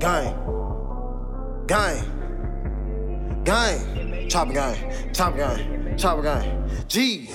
Gang. Gang. Gang chopper gang, chopper gang, chopper gang. G,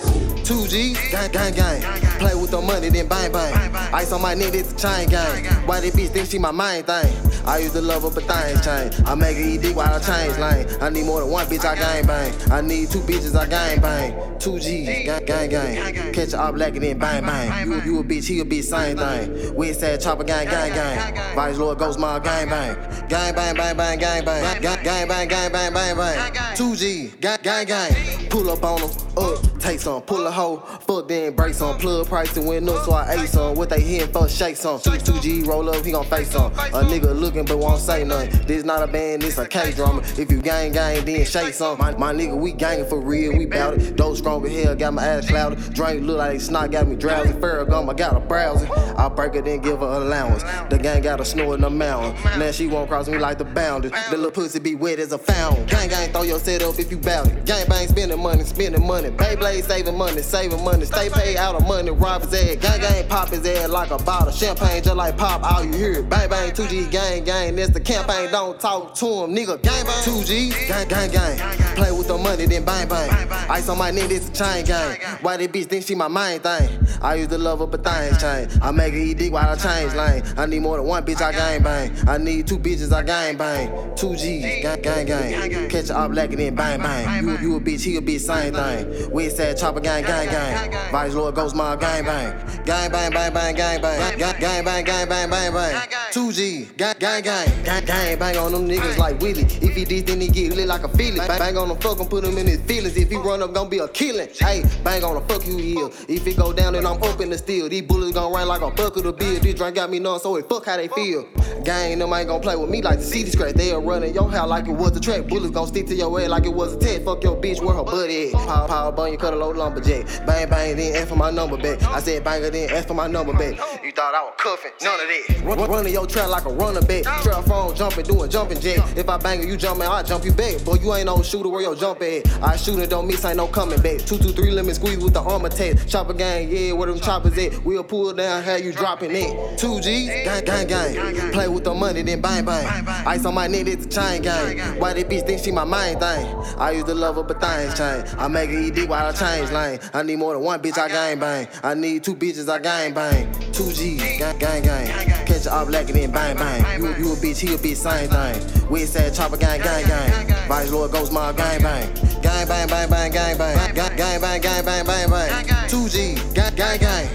2G, gang, gang, gang. Play with the money, then bang, bang. Ice on my neck, it's a chain gang. Why they bitch think she my main thing? I used to love her, but things change. I make her dick while I change lane. I need more than one bitch, I gang bang. I need two bitches, I gang bang. 2G, gang, gang, gang. Catch her up black and then bang, bang. You, you a bitch, he a bitch, same thing. We said chopper gang, gang, gang. Vice Lord Ghost, my gang bang. Gang bang, bang, bang, gang bang. Gang, gang, bang, bang, bang, bang. 2G, gang, gang. Pull up on them, up uh. Take some, pull a hoe, fuck then break some, plug price and went up, so I ate some. What they hitting for, shake some. 2 G roll up, he gon' face some. A nigga looking but won't say nothing. This not a band, this a K drama. If you gang gang, then shake some. My, my nigga, we gangin' for real, we bout it. Those strong as hell, got my ass clouded. Drink look like snot, got me drowsy. Farragum, I got a browsing. I break it, then give her allowance. The gang got a snore in the mountain. Now she won't cross me like the boundary. The little pussy be wet as a fountain. Gang gang, throw your set up if you bout it. Gang bang, spending money, spending money. Beyblade saving money, saving money. Stay paid out of money, rob his ass. Gang gang, pop his ass like a bottle. Champagne just like pop, all you hear. it, Bang bang, 2G gang gang. That's the campaign, don't talk to him, nigga. Gang bang, 2G, gang gang gang. Play with the money, then bang bang. Ice on my neck, this a chain gang. Why they bitch think she my main thing? I used to love her, but things change. I make her eat dick while I change lane. I need more than one bitch, I gang bang. I need two bitches, I gang bang. 2G, gang gang gang. Catch her up black and then bang bang. You, you a bitch, he a bitch, same thing. We said chopper gang gang gang. Vice Lord Ghost my gang bang. Gang bang bang bang gang bang. Gang gang bang gang bang bang bang. 2G, gang gang gang. Gang gang bang on them niggas like Willie. If he did, then he get lit like a feeling. Bang, bang on him, fuck him, put him in his feelings. If he run up, gon' be a killing. Hey, bang on him, fuck you ill. If it go down, then I'm up in the steel. These bullets gon' rain like a bucket of beer. This drink got me numb, so it fuck how they feel. Gang, them ain't gon' play with me like the city scratch. They'll run in your house like it was a track. Bullets gon' stick to your head like it was a tag. Fuck your bitch, where her butt at? Power, power, bun, you cut a low lumberjack. Bang, bang, then ask for my number back. I said banger, then ask for my number back. You thought I was cuffing? None of that. Run, running your trap like a runner back. Trap phone jumping, doing jumping jack. If I bang you, you jumping, I jump you back. Boy, you ain't no shooter where your jump at. I shoot it, don't miss, ain't no coming back. Two, two, three lemon squeeze with the armor test. Chopper gang, yeah, where them choppers at? We'll pull down, have you dropping it. Two G, gang, gang, gang. Play with the money, then bang, bang. Ice on my neck, it's a chain gang. Why they bitch think she my main thing? I used to love her, but things change. I make it eat dick while I change lane. I need more than one bitch, I gang bang. I need two bitches, I gang bang. Two G, gang, gang, gang. Catch her up black and then bang, bang. You, you a bitch, he a bitch, same thing. We said chopper gang, gang, gang. Vice Lord Ghost, my gang bang. Gang bang, bang, bang, gang bang. Gang, gang, bang, gang, bang, bang, bang. Two G, gang, gang, gang.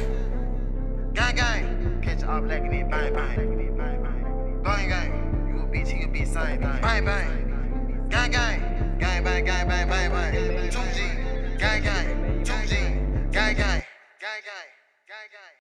Gang, gang. Catch her up black and then bang, bang. Gang, gang. You a bitch, he a bitch, same thing. Bang, bang. Gang, gang. Gang, bang, gang, bang, bang, bang. Two G, gang, gang. Two G, gang, gang. Gang, gang. Gang, gang.